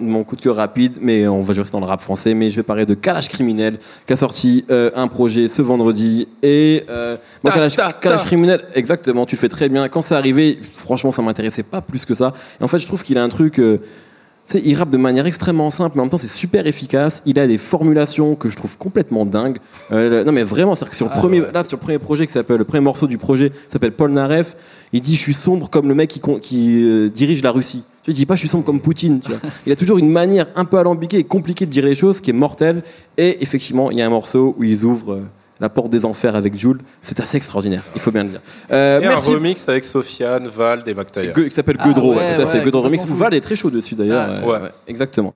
mon coup de cœur rapide, mais on va rester dans le rap français. Mais je vais parler de Kalash Criminel, qui a sorti euh, un projet ce vendredi. Et euh, moi, Ta, Kalash, ta, ta. Kalash Criminel, exactement, tu fais très bien. Quand c'est arrivé, franchement, ça m'intéressait pas plus que ça. Et en fait, je trouve qu'il a un truc. euh, sais, il rappe de manière extrêmement simple, mais en même temps, c'est super efficace. Il a des formulations que je trouve complètement dingues. Euh, non, mais vraiment, que sur le premier, là, sur le premier projet qui s'appelle, le premier morceau du projet s'appelle Paul Naref, il dit, je suis sombre comme le mec qui, euh, dirige la Russie. Tu vois, il dit pas, je suis sombre comme Poutine, tu vois. Il a toujours une manière un peu alambiquée et compliquée de dire les choses qui est mortelle. Et effectivement, il y a un morceau où ils ouvrent euh, la porte des enfers avec Jules. C'est assez extraordinaire, il faut bien le dire. Euh, Et merci. un remix avec Sofiane, Vald et Mactaya. Que- qui s'appelle Ah, Godreau, ouais, ouais, tout à fait. ouais, Godreau Remix. complètement Val est très chaud dessus d'ailleurs. Ah, ouais, exactement.